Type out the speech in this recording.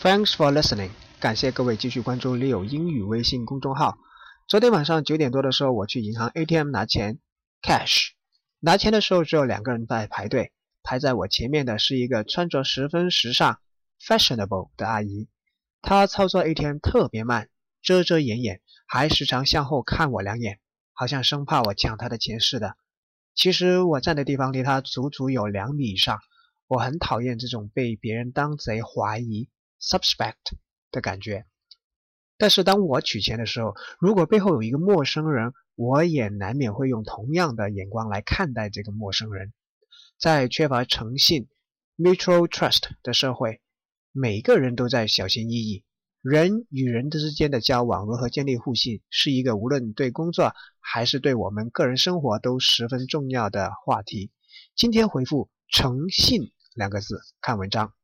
Thanks for listening，感谢各位继续关注 Leo 英语微信公众号。昨天晚上九点多的时候，我去银行 ATM 拿钱，cash。拿钱的时候只有两个人在排队，排在我前面的是一个穿着十分时尚 fashionable 的阿姨，她操作 ATM 特别慢，遮遮掩掩，还时常向后看我两眼，好像生怕我抢她的钱似的。其实我站的地方离她足足有两米以上，我很讨厌这种被别人当贼怀疑 suspect 的感觉。但是当我取钱的时候，如果背后有一个陌生人，我也难免会用同样的眼光来看待这个陌生人。在缺乏诚信 （mutual trust） 的社会，每个人都在小心翼翼。人与人之间的交往如何建立互信，是一个无论对工作还是对我们个人生活都十分重要的话题。今天回复“诚信”两个字，看文章。